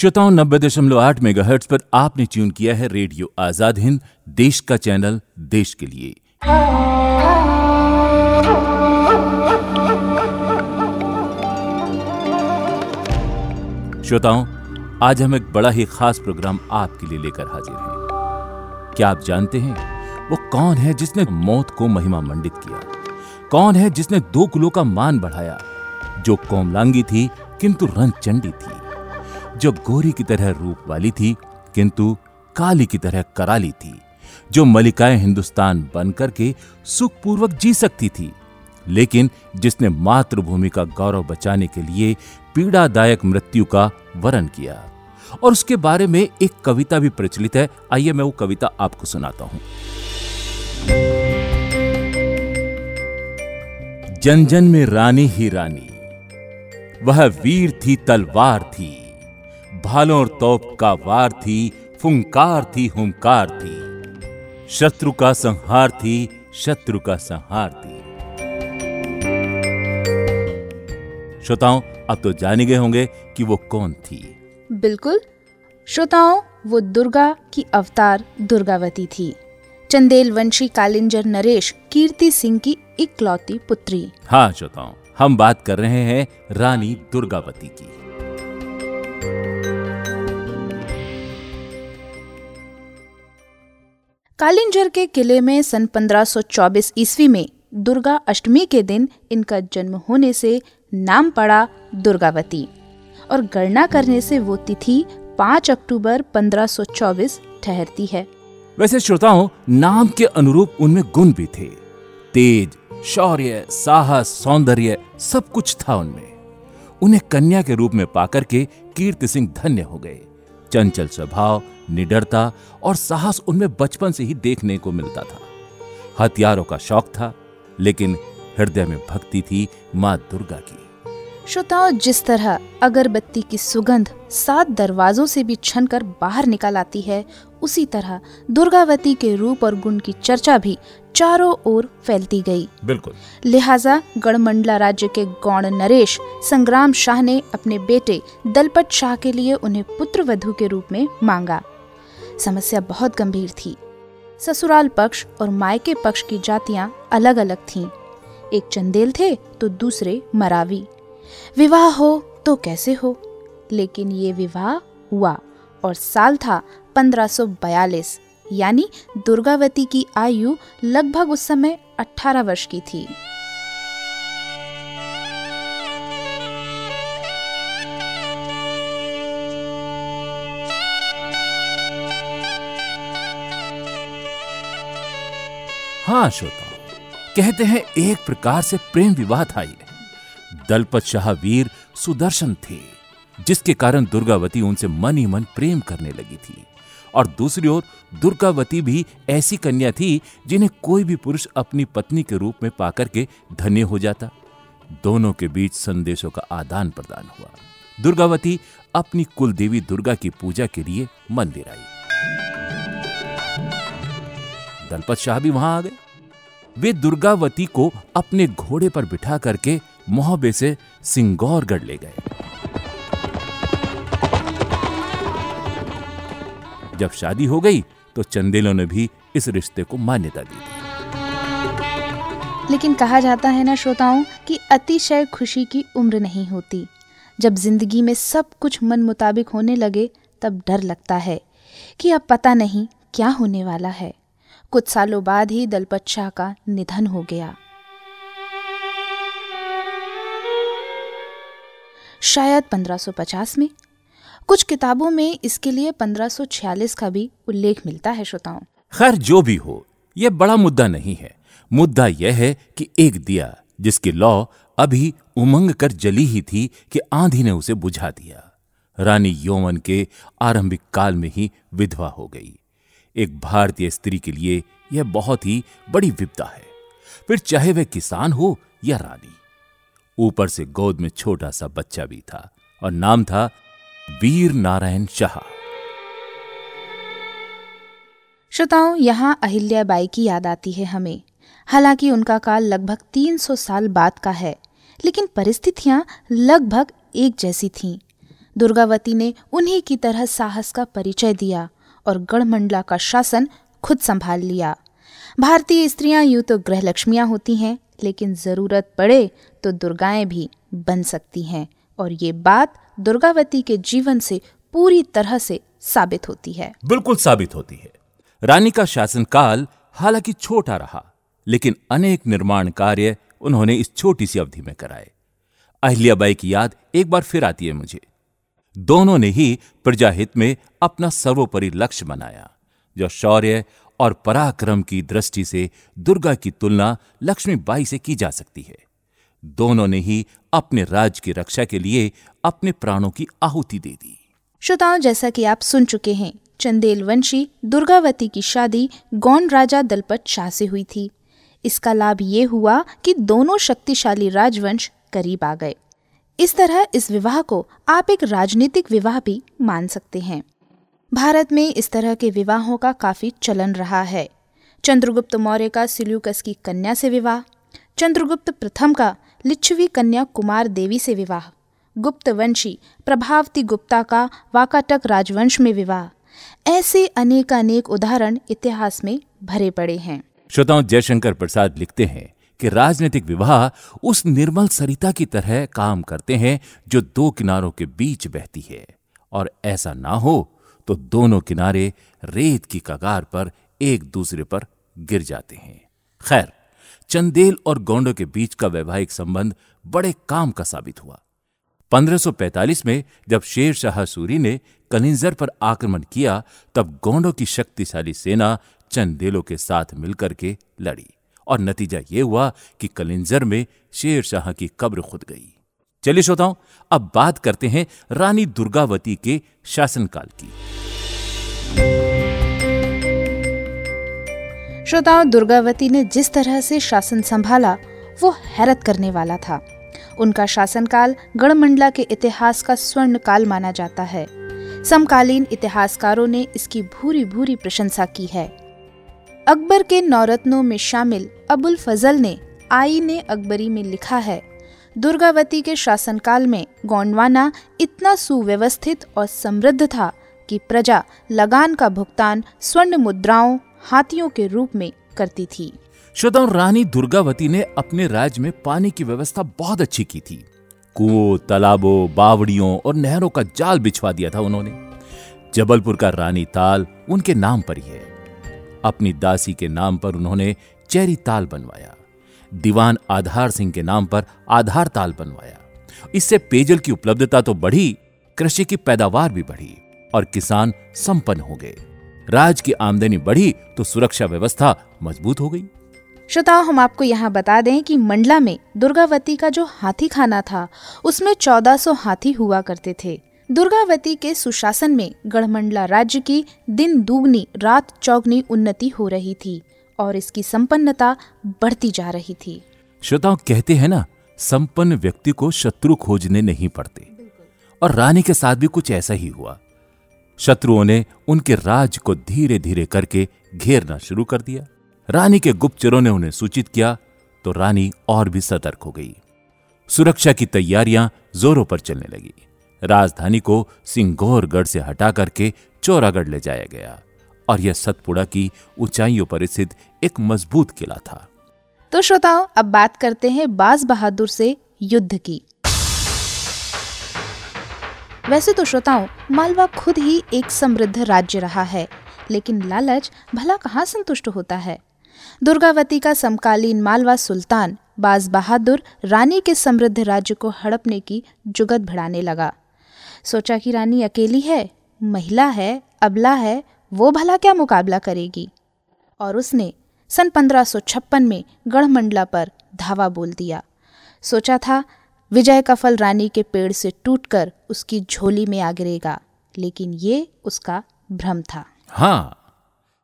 श्रोताओं नब्बे दशमलव आठ मेगा पर आपने ट्यून किया है रेडियो आज़ाद हिंद, देश का चैनल, देश के लिए। श्रोताओं, आज हम एक बड़ा ही खास प्रोग्राम आपके लिए लेकर हाजिर हैं। क्या आप जानते हैं, वो कौन है जिसने मौत को महिमा मंडित किया? कौन है जिसने दो कुलों का मान बढ़ाया, जो कोमलांगी थी, किंतु रंगचंडी थी? जो गोरी की तरह रूप वाली थी, किंतु काली की तरह कराली थी, जो मलिकाएँ हिंदुस्तान बनकर के सुखपूर्वक जी सकती थी, लेकिन जिसने मातृभूमि का गौरव बचाने के लिए पीड़ादायक मृत्यु का वरण किया। और उसके बारे में एक कविता भी प्रचलित है। आइए मैं वो कविता आपको सुनाता हूँ। जन जन में रानी ही रानी, वह वीर थी, तलवार थी भालों और तोप का वार थी फुंकार थी हुंकार थी। शत्रु का संहार थी शत्रु का संहार थी। श्रोताओं अब तो जाने गए होंगे कि वो कौन थी। बिल्कुल। श्रोताओं वो दुर्गा की अवतार दुर्गावती थी। चंदेल वंशी कालिंजर नरेश कीर्ति सिंह की इकलौती पुत्री। हाँ श्रोताओं हम बात कर रहे हैं रानी दुर्गावती की। कालिंजर के किले में सन 1524 ईस्वी में दुर्गा अष्टमी के दिन इनका जन्म होने से नाम पड़ा दुर्गावती और गणना करने से वो तिथि 5 अक्टूबर 1524 ठहरती है। वैसे श्रोताओं, नाम के अनुरूप उनमें गुण भी थे। तेज, शौर्य, साहस, सौंदर्य, सब कुछ था उनमें। उन्हें कन्या के रूप में पाकर के कीर्ति सिंह धन्य हो गए। चंचल स्वभाव निडरता और साहस उनमें बचपन से ही देखने को मिलता था। हथियारों का शौक था लेकिन हृदय में भक्ति थी माँ दुर्गा की। श्रोताओं जिस तरह अगरबत्ती की सुगंध सात दरवाजों से भी छन कर बाहर निकल आती है उसी तरह दुर्गावती के रूप और गुण की चर्चा भी चारों ओर फैलती गई। बिल्कुल। लिहाजा गढ़मंडला राज्य के गौण नरेश संग्राम शाह ने अपने बेटे दलपत शाह के लिए उन्हें पुत्र वधु के रूप में मांगा। समस्या बहुत गंभीर थी। ससुराल पक्ष और मायके पक्ष की जातियाँ अलग अलग थीं। एक चंदेल थे तो दूसरे मरावी। विवाह हो तो कैसे हो? लेकिन ये विवाह हुआ और साल था 1542 यानी दुर्गावती की आयु लगभग उस समय 18 वर्ष की थी। हाँ श्रोता कहते हैं एक प्रकार से प्रेम विवाह था ये। दलपत शाह वीर सुदर्शन थे, जिसके कारण दुर्गावती उनसे मन ही मन प्रेम करने लगी थी। और दूसरी ओर, दुर्गावती भी ऐसी कन्या थी, जिन्हें कोई भी पुरुष अपनी पत्नी के रूप में पाकर के धन्य हो जाता। दोनों के बीच संदेशों का आदान प्रदान हुआ। दुर्गावती अपनी कुल देवी दुर्गा की पूजा के लिए मंदिर आई। दलपत शाह भी वहाँ आ गए। वे दुर्गावती को अपने घोड़े पर बिठा करके मोहबे से सिंगौरगढ़ ले गए। जब शादी हो गई तो चंदेलों ने भी इस रिश्ते को मान्यता दी लेकिन कहा जाता है ना श्रोताओं, कि अतिशय खुशी की उम्र नहीं होती। जब ज़िंदगी में सब कुछ मन मुताबिक होने लगे, तब डर लगता है कि अब पता नहीं क्या होने वाला है। कुछ सालों बाद ही दलपत शाह का निधन हो गया। शायद 1550 में। कुछ किताबों में इसके लिए 1546 का भी उल्लेख मिलता है, श्रोताओं। खैर, जो भी हो यह बड़ा मुद्दा नहीं है। मुद्दा यह है कि एक दिया, जिसकी लौ अभी उमंग कर जली ही थी कि आंधी ने उसे बुझा दिया। रानी यौवन के आरंभिक काल में ही विधवा हो गई। एक भारतीय स्त्री के लिए यह बहुत ही बड़ी विपदा है। फिर चाहे वह किसान हो या रानी, ऊपर से गोद में छोटा सा बच्चा भी था और नाम था वीर नारायण शाह। श्रोताओं, यहाँ अहिल्याबाई की याद आती है हमें। हालाँकि उनका काल लगभग 300 साल बाद का है, लेकिन परिस्थितियाँ लगभग एक जैसी थीं। दुर्गावती ने उन्हीं की तरह साहस का परिचय दिया और गढ़मंडला का शासन खुद संभाल लिया। भारतीय स्त्रियाँ यूँ तो गृह लक्ष्मियाँ होती हैं, लेकिन ज़रूरत पड़े तो दुर्गाएँ भी बन सकती हैं और ये बात दुर्गावती के जीवन से पूरी तरह से साबित होती है। बिल्कुल साबित होती है। रानी का शासनकाल हालाँकि छोटा रहा, लेकिन अनेक निर्माण कार्य उन्होंने इस छोटी सी अवधि में कराए। अहिल्याबाई की याद एक बार फिर आती है मुझे। दोनों ने ही प्रजाहित में अपना सर्वोपरि लक्ष्य बनाया, जो शौर्य और पराक्रम की दृष्टि से दुर्गा की तुलना लक्ष्मीबाई से की जा सकती है। दोनों ने ही अपने राज्य की रक्षा के लिए अपने प्राणों की आहुति दे दी। श्रोताओं, जैसा कि आप सुन चुके हैं चंदेल वंशी दुर्गावती की शादी गौन राजा दलपत शाह से हुई थी। इसका लाभ ये हुआ कि दोनों शक्तिशाली राजवंश करीब आ गए। इस तरह इस विवाह को आप एक राजनीतिक विवाह भी मान सकते हैं। भारत में इस तरह के विवाहों का काफ़ी चलन रहा है। चंद्रगुप्त मौर्य का सिल्यूकस की कन्या से विवाह, चंद्रगुप्त प्रथम का लिच्छवी कन्या कुमार देवी से विवाह गुप्त वंशी प्रभावती गुप्ता का वाकाटक राजवंश में विवाह, ऐसे अनेक अनेक उदाहरण इतिहास में भरे पड़े हैं। श्रोताओं, जयशंकर प्रसाद लिखते हैं। कि राजनीतिक विवाह उस निर्मल सरिता की तरह काम करते हैं जो दो किनारों के बीच बहती है। और ऐसा ना हो तो दोनों किनारे रेत की कगार पर एक दूसरे पर गिर जाते हैं। खैर, चंदेल और गोंडों के बीच का वैवाहिक संबंध बड़े काम का साबित हुआ। 1545 में जब शेर शाह सूरी ने कनिंजर पर आक्रमण किया, तब गोंडों की शक्तिशाली सेना चंदेलों के साथ मिलकर के लड़ी। और नतीजा ये हुआ कि कलिंजर में शेर शाह की कब्र खुद गई। चलिए श्रोताओं, अब बात करते हैं रानी दुर्गावती के शासनकाल की। श्रोताओं, दुर्गावती ने जिस तरह से शासन संभाला, वो हैरत करने वाला था। उनका शासनकाल गढ़मंडला के इतिहास का स्वर्ण काल माना जाता है। समकालीन इतिहासकारों ने इसकी भूरी भूरी प्रशंसा की है। अकबर के नौरत्नों में शामिल अबुल फजल ने आई ने अकबरी में लिखा है, दुर्गावती के शासनकाल में गोंडवाना इतना सुव्यवस्थित और समृद्ध था कि प्रजा लगान का भुगतान स्वर्ण मुद्राओं, हाथियों के रूप में करती थी। श्रोताओं, रानी दुर्गावती ने अपने राज्य में पानी की व्यवस्था बहुत अच्छी की थी। कुओं, तालाबों, बावड़ियों और नहरों का जाल बिछवा दिया था उन्होंने। जबलपुर का रानी ताल उनके नाम पर ही है। अपनी दासी के नाम पर उन्होंने चेरी ताल बनवाया। दीवान आधार सिंह के नाम पर आधार ताल बनवाया। इससे पेयजल की उपलब्धता तो बढ़ी, कृषि की पैदावार भी बढ़ी और किसान संपन्न हो गए। राज की आमदनी बढ़ी तो सुरक्षा व्यवस्था मज़बूत हो गई। श्रोताओं, हम आपको यहाँ बता दें कि मंडला में दुर्गावती का जो हाथी खाना था, उसमें 1400 हाथी हुआ करते थे। दुर्गावती के सुशासन में गढ़मंडला राज्य की दिन दुगनी, रात चौगनी उन्नति हो रही थी। और इसकी संपन्नता बढ़ती जा रही थी। श्रोताओं, कहते हैं ना, संपन्न व्यक्ति को शत्रु खोजने नहीं पड़ते। और रानी के साथ भी कुछ ऐसा ही हुआ। शत्रुओं ने उनके राज को धीरे धीरे करके घेरना शुरू कर दिया। रानी के गुप्तचरों ने उन्हें सूचित किया तो रानी और भी सतर्क हो गई। सुरक्षा की तैयारियाँ जोरों पर चलने लगी। राजधानी को सिंगोरगढ़ से हटा करके चौरागढ़ ले जाया गया। और यह सतपुड़ा की ऊंचाइयों पर स्थित एक मज़बूत किला था। तो श्रोताओं, अब बात करते हैं बाज बहादुर से युद्ध की। वैसे तो श्रोताओं, मालवा खुद ही एक समृद्ध राज्य रहा है, लेकिन लालच भला कहाँ संतुष्ट होता है? दुर्गावती का समकालीन मालवा सुल्तान, बाज बहादुर, रानी के समृद्ध राज्य को हड़पने की जुगत भिड़ाने लगा। सोचा कि रानी अकेली है, महिला है, अबला है वो भला क्या मुकाबला करेगी? और उसने सन 1556 में गढ़मंडला पर धावा बोल दिया। सोचा था, विजय का फल रानी के पेड़ से टूटकर उसकी झोली में आ गिरेगा, लेकिन ये उसका भ्रम था। हाँ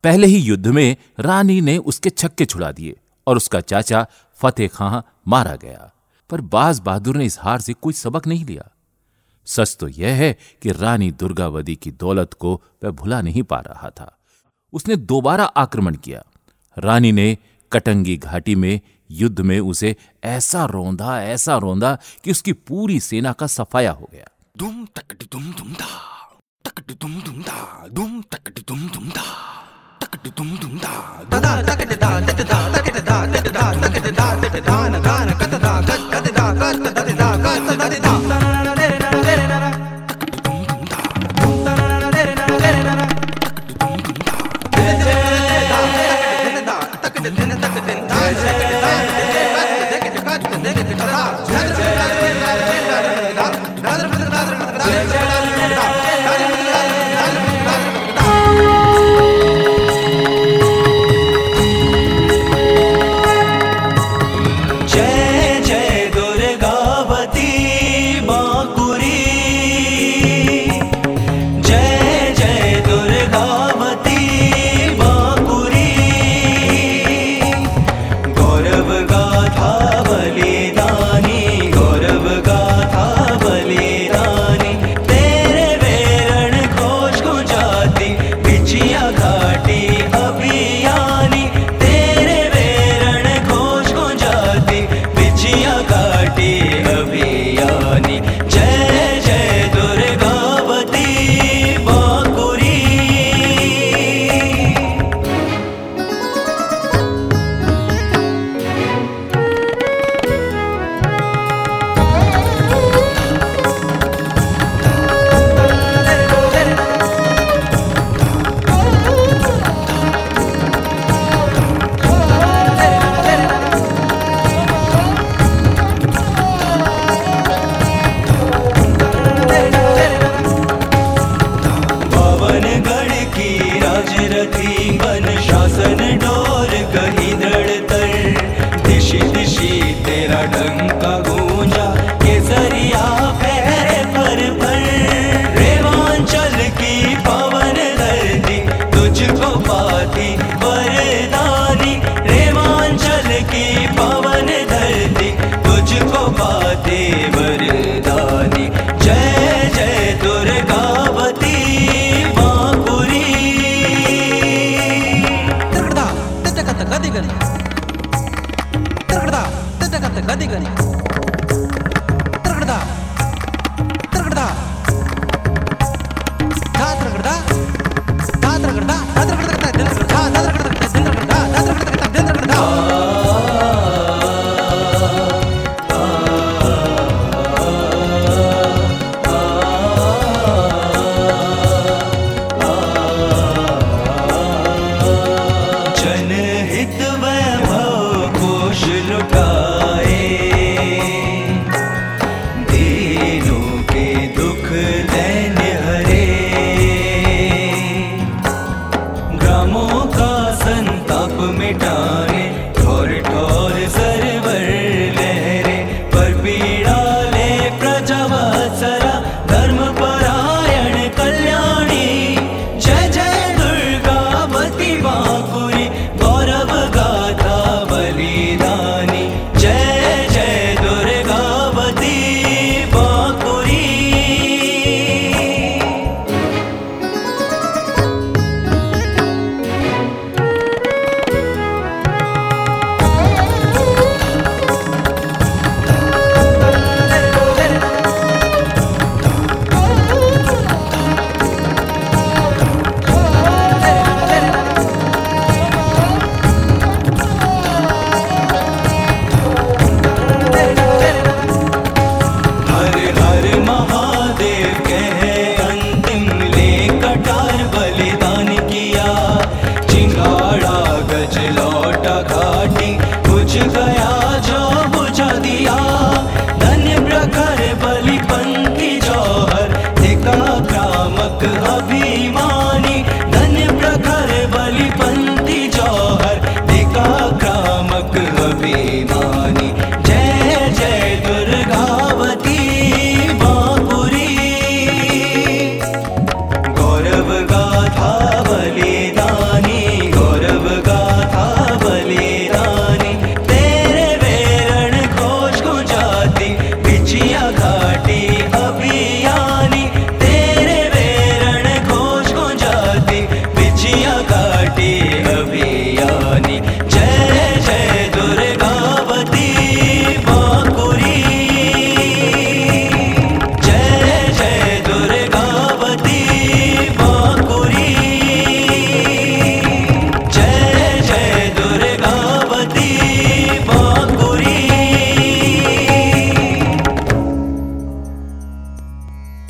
पहले ही युद्ध में रानी ने उसके छक्के छुड़ा दिए और उसका चाचा फतेह खां मारा गया, पर बाज बहादुर ने इस हार से कोई सबक नहीं लिया। सच तो यह है कि रानी दुर्गावती की दौलत को वह भुला नहीं पा रहा था उसने दोबारा आक्रमण किया रानी ने कटंगी घाटी में युद्ध में उसे ऐसा रोंदा ऐसा रोंदा कि उसकी पूरी सेना का सफाया हो गया दुम तकट दुम दुम दा तकट दुम दुम दा दुम तकट दुम दुम दा तकट दुम दुम दा दादा तकट दा तकट दा तकट दा तकट दा तकट दा तकट दा घाटी अभियानी तेरे वेरण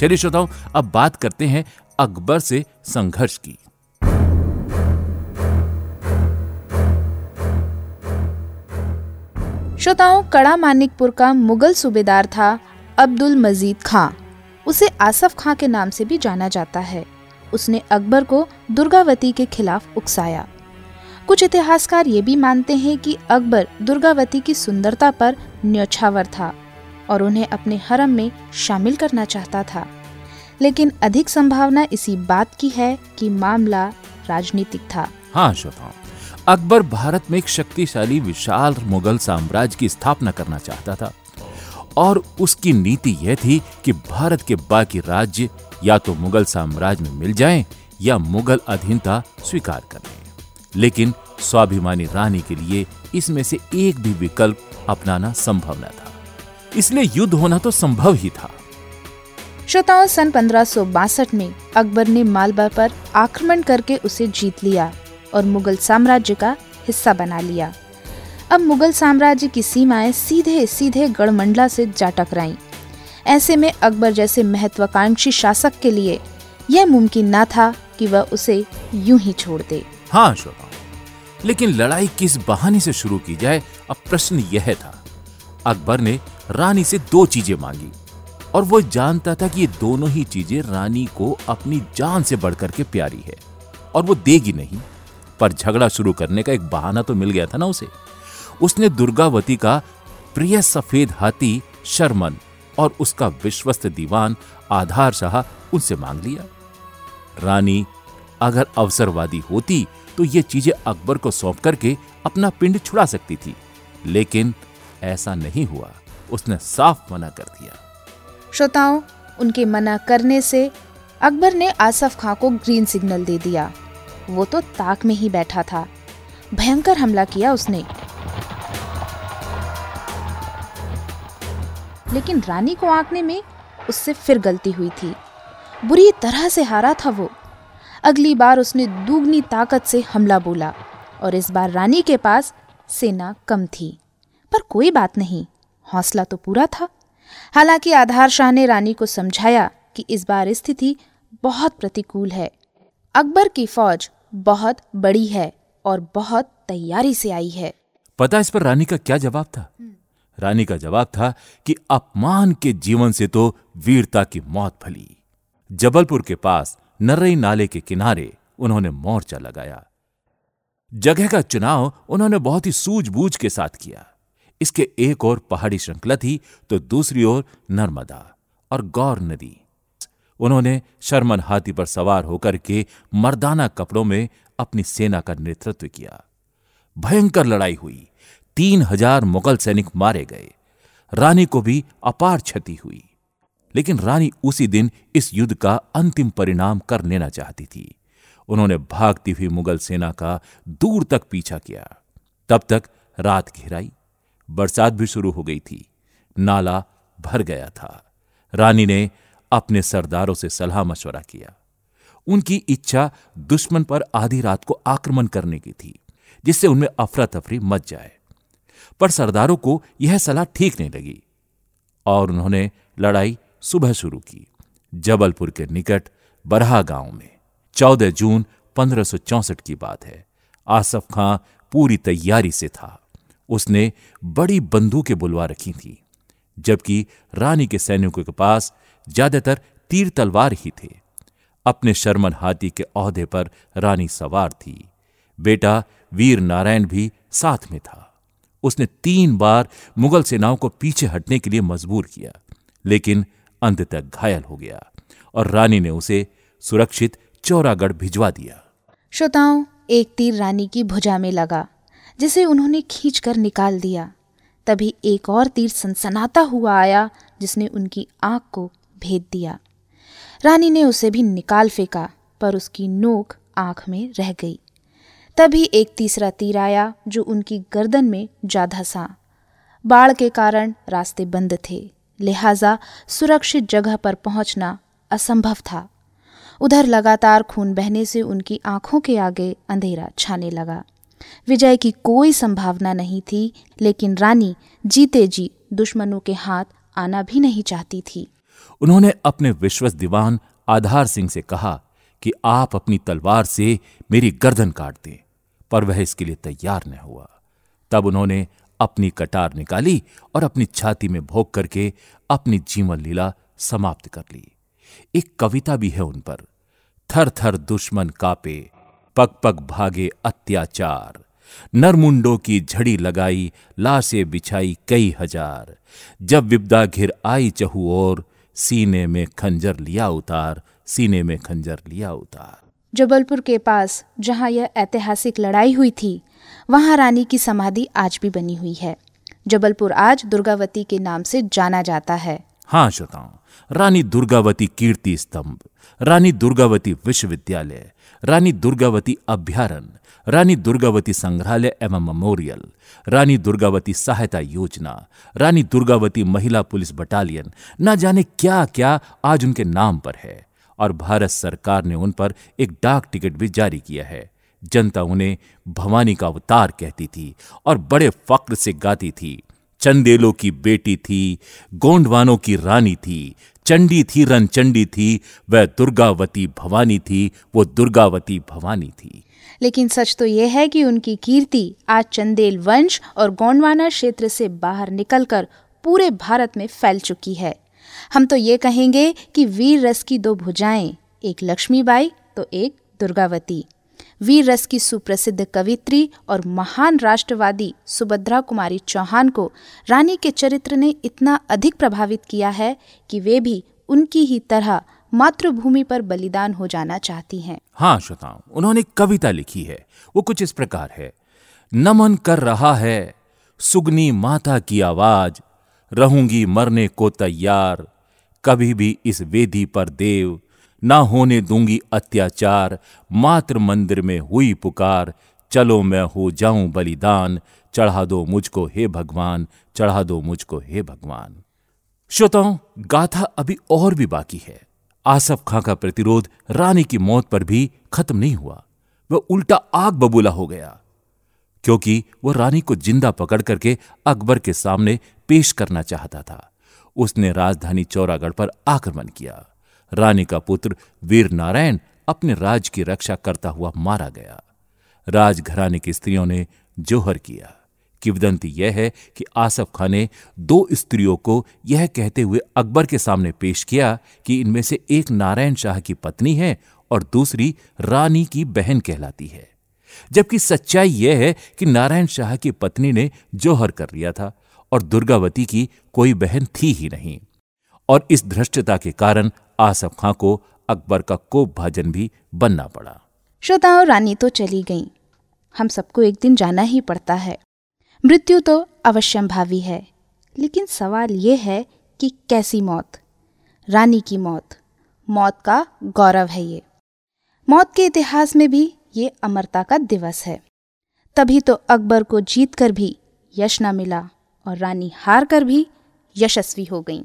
चलिए श्रोताओं अब बात करते हैं अकबर से संघर्ष की। श्रोताओं, कड़ा मानिकपुर का मुगल सूबेदार था अब्दुल मजीद खां। उसे आसफ खां के नाम से भी जाना जाता है। उसने अकबर को दुर्गावती के खिलाफ उकसाया। कुछ इतिहासकार ये भी मानते हैं कि अकबर दुर्गावती की सुंदरता पर न्यौछावर था और उन्हें अपने हरम में शामिल करना चाहता था। लेकिन अधिक संभावना इसी बात की है कि मामला राजनीतिक था। हाँ श्रोताओं अकबर भारत में एक शक्तिशाली, विशाल मुगल साम्राज्य की स्थापना करना चाहता था। और उसकी नीति यह थी कि भारत के बाकी राज्य या तो मुगल साम्राज्य में मिल जाएँ या मुगल अधीनता स्वीकार कर लें। लेकिन स्वाभिमानी रानी के लिए इसमें से एक भी विकल्प अपनाना संभव न था। इसलिए युद्ध होना तो संभव ही था। श्रोताओं, सन पंद्रह में अकबर ने मालवा पर आक्रमण करके उसे जीत लिया और मुगल साम्राज्य का हिस्सा बना लिया। अब मुगल साम्राज्य की सीमाएँ सीधे सीधे गढ़मंडला से जा टकराई। ऐसे में अकबर जैसे महत्वाकांक्षी शासक के लिए यह मुमकिन न था कि वह उसे यूँ ही छोड़ दे। हाँ श्रोता। लेकिन लड़ाई किस बहाने से शुरू की जाए, अब प्रश्न यह था। अकबर ने रानी से दो चीज़ें मांगी। और वो जानता था कि ये दोनों ही चीज़ें रानी को अपनी जान से बढ़कर के प्यारी है। और वो देगी नहीं, पर झगड़ा शुरू करने का एक बहाना तो मिल गया था ना उसे। उसने दुर्गावती का प्रिय सफ़ेद हाथी शर्मन और उसका विश्वस्त दीवान आधार शाह उनसे मांग लिया। रानी, अगर अवसरवादी होती तो ये चीज़ें अकबर को सौंप करके अपना पिंड छुड़ा सकती थी, लेकिन ऐसा नहीं हुआ। उसने साफ़ मना कर दिया। श्रोताओं, उनके मना करने से अकबर ने आसफ खां को ग्रीन सिग्नल दे दिया। वो तो ताक में ही बैठा था। भयंकर हमला किया उसने। लेकिन रानी को आंकने में उससे फिर गलती हुई थी। बुरी तरह से हारा था वो। अगली बार उसने दुगनी ताकत से हमला बोला और इस बार रानी के पास सेना कम थी। पर कोई बात नहीं, हौसला तो पूरा था। हालाँकि आधार शाह ने रानी को समझाया कि इस बार स्थिति बहुत प्रतिकूल है। अकबर की फौज बहुत बड़ी है और बहुत तैयारी से आई है। पता इस पर रानी का क्या जवाब था? रानी का जवाब था कि अपमान के जीवन से तो वीरता की मौत फली। जबलपुर के पास नर्रई नाले के किनारे उन्होंने मोर्चा लगाया। जगह का चुनाव उन्होंने बहुत ही सूझबूझ के साथ किया। इसके एक और पहाड़ी श्रृंखला थी तो दूसरी ओर नर्मदा और गौर नदी। उन्होंने शर्मन हाथी पर सवार होकर के मर्दाना कपड़ों में अपनी सेना का नेतृत्व किया। भयंकर लड़ाई हुई। तीन हज़ार मुगल सैनिक मारे गए। रानी को भी अपार क्षति हुई। लेकिन रानी उसी दिन इस युद्ध का अंतिम परिणाम कर लेना चाहती थी। उन्होंने भागती हुई मुगल सेना का दूर तक पीछा किया। तब तक रात घिराई बरसात भी शुरू हो गई थी। नाला भर गया था। रानी ने अपने सरदारों से सलाह मशवरा किया। उनकी इच्छा दुश्मन पर आधी रात को आक्रमण करने की थी, जिससे उनमें अफरा तफरी मच जाए। पर सरदारों को यह सलाह ठीक नहीं लगी और उन्होंने लड़ाई सुबह शुरू की, जबलपुर के निकट बरहा गाँव में। चौदह जून पंद्रह की बात है। आसफ खां पूरी तैयारी से था। उसने बड़ी बंदूकें बुलवा रखी थी, जबकि रानी के सैनिकों के पास ज़्यादातर तीर तलवार ही थे। अपने शर्मन हाथी के औहदे पर रानी सवार थी। बेटा वीर नारायण भी साथ में था। उसने तीन बार मुगल सेनाओं को पीछे हटने के लिए मजबूर किया, लेकिन अंत तक घायल हो गया और रानी ने उसे सुरक्षित चौरागढ़ भिजवा दिया। श्रोताओं, एक तीर रानी की भुजा में लगा। जिसे उन्होंने खींच कर निकाल दिया। तभी एक और तीर सनसनाता हुआ आया, जिसने उनकी आँख को भेद दिया। रानी ने उसे भी निकाल फेंका, पर उसकी नोक आँख में रह गई। तभी एक तीसरा तीर आया, जो उनकी गर्दन में जा धसा बाढ़ के कारण रास्ते बंद थे, लिहाजा सुरक्षित जगह पर पहुँचना असंभव था। उधर लगातार खून बहने से उनकी आँखों के आगे अंधेरा छाने लगा। विजय की कोई संभावना नहीं थी, लेकिन रानी जीते जी दुश्मनों के हाथ आना भी नहीं चाहती थी। उन्होंने अपने विश्वस दीवान आधार सिंह से कहा कि आप अपनी तलवार से मेरी गर्दन काट दें, पर वह इसके लिए तैयार न हुआ। तब उन्होंने अपनी कटार निकाली और अपनी छाती में भोग करके अपनी जीवन लीला समाप्त कर ली। एक कविता भी है उन पर, थर थर दुश्मन कापे पग पग भागे अत्याचार। नरमुंडों की झड़ी लगाई, लाशे बिछाई कई हज़ार। जब विपदा घिर आई चहु और सीने में खंजर लिया उतार, सीने में खंजर लिया उतार। जबलपुर के पास, जहाँ यह ऐतिहासिक लड़ाई हुई थी, वहाँ रानी की समाधि आज भी बनी हुई है। जबलपुर आज दुर्गावती के नाम से जाना जाता है। हाँ श्रोताओं, रानी दुर्गावती कीर्ति स्तंभ, रानी दुर्गावती विश्वविद्यालय, रानी दुर्गावती अभ्यारण्य, रानी दुर्गावती संग्रहालय एवं मेमोरियल, रानी दुर्गावती सहायता योजना, रानी दुर्गावती महिला पुलिस बटालियन, न जाने क्या क्या आज उनके नाम पर है। और भारत सरकार ने उन पर एक डाक टिकट भी जारी किया है। जनता उन्हें भवानी का अवतार कहती थी और बड़े फक्र से गाती थी। चंदेलों की बेटी थी, गोंडवानों की रानी थी, चंडी थी, रनचंडी थी, वह दुर्गावती भवानी थी, वो दुर्गावती भवानी थी। लेकिन सच तो यह है कि उनकी कीर्ति आज चंदेल वंश और गोंडवाना क्षेत्र से बाहर निकलकर पूरे भारत में फैल चुकी है। हम तो ये कहेंगे कि वीर रस की दो भुजाएँ, एक लक्ष्मीबाई तो एक दुर्गावती। वीर रस की सुप्रसिद्ध कवित्री और महान राष्ट्रवादी सुभद्रा कुमारी चौहान को रानी के चरित्र ने इतना अधिक प्रभावित किया है कि वे भी उनकी ही तरह मातृभूमि पर बलिदान हो जाना चाहती हैं। हाँ श्रोताओं, उन्होंने कविता लिखी है। वो कुछ इस प्रकार है। नमन कर रहा है, सुगनी माता की आवाज़, रहूँगी मरने को तैयार, कभी भी इस वेदी पर देव ना होने दूँगी अत्याचार, मात्र मंदिर में हुई पुकार। चलो मैं हो जाऊँ बलिदान, चढ़ा दो मुझको हे भगवान, चढ़ा दो मुझको हे भगवान। श्रोताओं, गाथा अभी और भी बाकी है। आसफ खां का प्रतिरोध रानी की मौत पर भी खत्म नहीं हुआ। वह उल्टा आग बबूला हो गया। क्योंकि वह रानी को ज़िंदा पकड़ करके अकबर के सामने पेश करना चाहता था। उसने राजधानी चौरागढ़ पर आक्रमण किया। रानी का पुत्र वीर नारायण अपने राज की रक्षा करता हुआ मारा गया। राजघराने की स्त्रियों ने जोहर किया। किवदंती यह है कि आसफ खान ने दो स्त्रियों को यह कहते हुए अकबर के सामने पेश किया कि इनमें से एक नारायण शाह की पत्नी है और दूसरी रानी की बहन कहलाती है। जबकि सच्चाई यह है कि नारायण शाह की पत्नी ने जोहर कर लिया था और दुर्गावती की कोई बहन थी ही नहीं। और इस धृष्टता के कारण आसफ खां को अकबर का कोप भाजन भी बनना पड़ा। श्रोताओं, रानी तो चली गई। हम सबको एक दिन जाना ही पड़ता है। मृत्यु तो अवश्यम भावी है। लेकिन सवाल ये है कि कैसी मौत? रानी की मौत। मौत का गौरव है ये। मौत के इतिहास में भी ये अमरता का दिवस है। तभी तो अकबर को जीत कर भी यश न मिला और रानी हार कर भी यशस्वी हो गईं।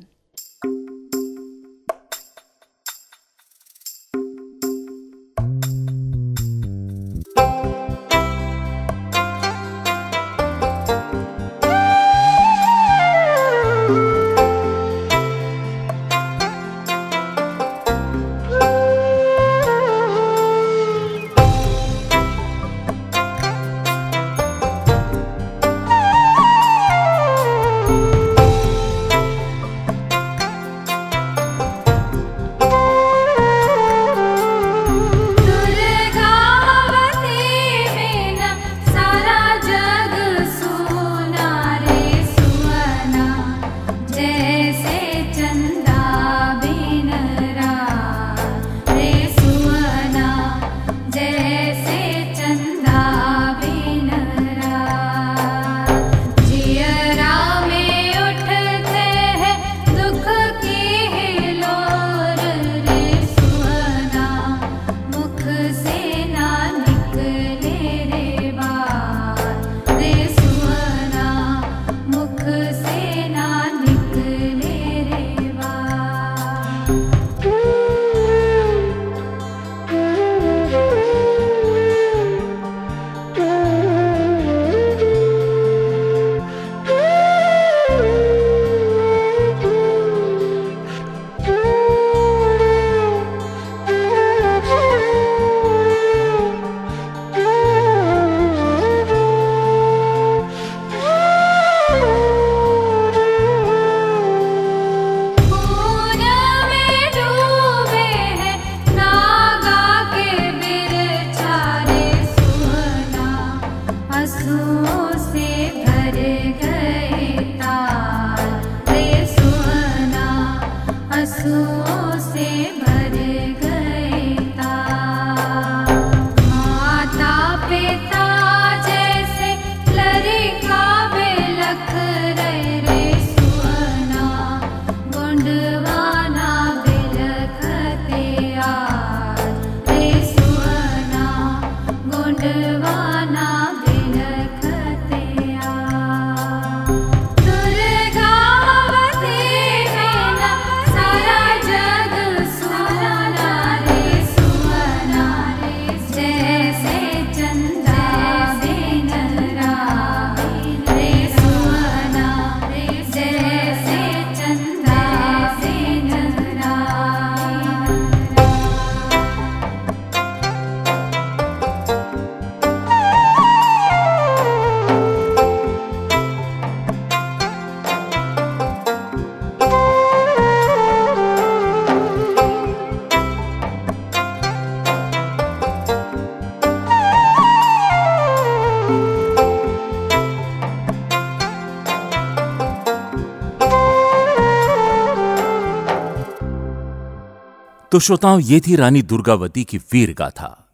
तो श्रोताओं, ये थी रानी दुर्गावती की वीर गाथा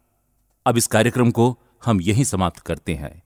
अब इस कार्यक्रम को हम यहीं समाप्त करते हैं।